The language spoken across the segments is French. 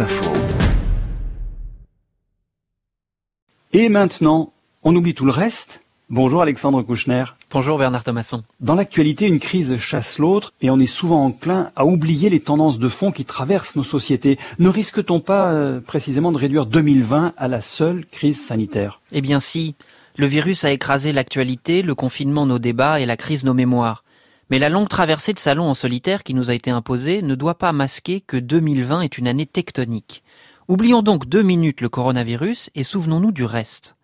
Info. Et maintenant, on oublie tout le reste Bonjour Alexandre Kouchner. Bonjour Bernard Thomasson. Dans l'actualité, une crise chasse l'autre et on est souvent enclin à oublier les tendances de fond qui traversent nos sociétés. Ne risque-t-on pas euh, précisément de réduire 2020 à la seule crise sanitaire? Eh bien si, le virus a écrasé l'actualité, le confinement nos débats et la crise nos mémoires. Mais la longue traversée de salon en solitaire qui nous a été imposée ne doit pas masquer que 2020 est une année tectonique. Oublions donc deux minutes le coronavirus et souvenons-nous du reste.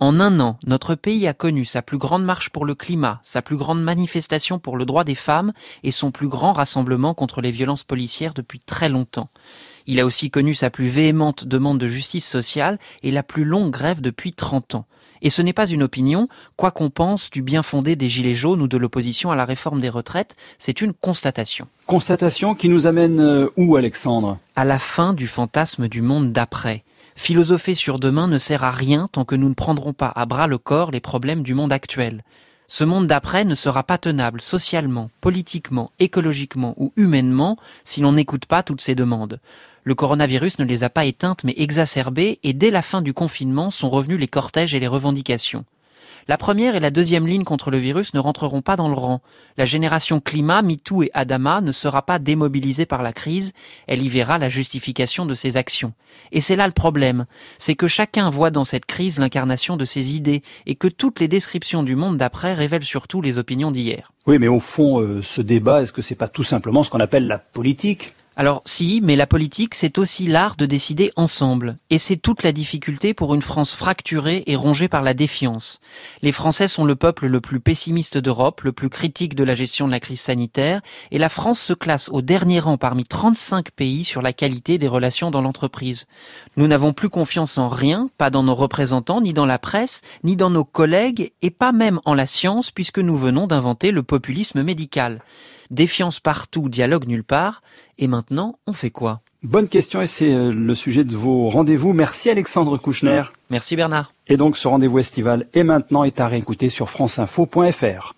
En un an, notre pays a connu sa plus grande marche pour le climat, sa plus grande manifestation pour le droit des femmes et son plus grand rassemblement contre les violences policières depuis très longtemps. Il a aussi connu sa plus véhémente demande de justice sociale et la plus longue grève depuis 30 ans. Et ce n'est pas une opinion, quoi qu'on pense du bien fondé des Gilets jaunes ou de l'opposition à la réforme des retraites, c'est une constatation. Constatation qui nous amène euh, où, Alexandre? À la fin du fantasme du monde d'après. Philosopher sur demain ne sert à rien tant que nous ne prendrons pas à bras le corps les problèmes du monde actuel. Ce monde d'après ne sera pas tenable socialement, politiquement, écologiquement ou humainement si l'on n'écoute pas toutes ces demandes. Le coronavirus ne les a pas éteintes mais exacerbées et dès la fin du confinement sont revenus les cortèges et les revendications. La première et la deuxième ligne contre le virus ne rentreront pas dans le rang. La génération climat, MeToo et Adama ne sera pas démobilisée par la crise, elle y verra la justification de ses actions. Et c'est là le problème, c'est que chacun voit dans cette crise l'incarnation de ses idées et que toutes les descriptions du monde d'après révèlent surtout les opinions d'hier. Oui, mais au fond, euh, ce débat, est-ce que c'est pas tout simplement ce qu'on appelle la politique? Alors si, mais la politique, c'est aussi l'art de décider ensemble. Et c'est toute la difficulté pour une France fracturée et rongée par la défiance. Les Français sont le peuple le plus pessimiste d'Europe, le plus critique de la gestion de la crise sanitaire, et la France se classe au dernier rang parmi 35 pays sur la qualité des relations dans l'entreprise. Nous n'avons plus confiance en rien, pas dans nos représentants, ni dans la presse, ni dans nos collègues, et pas même en la science, puisque nous venons d'inventer le populisme médical. Défiance partout, dialogue nulle part. Et maintenant, on fait quoi? Bonne question et c'est euh, le sujet de vos rendez-vous. Merci Alexandre Kouchner. Merci Bernard. Et donc ce rendez-vous estival est maintenant est à réécouter sur franceinfo.fr.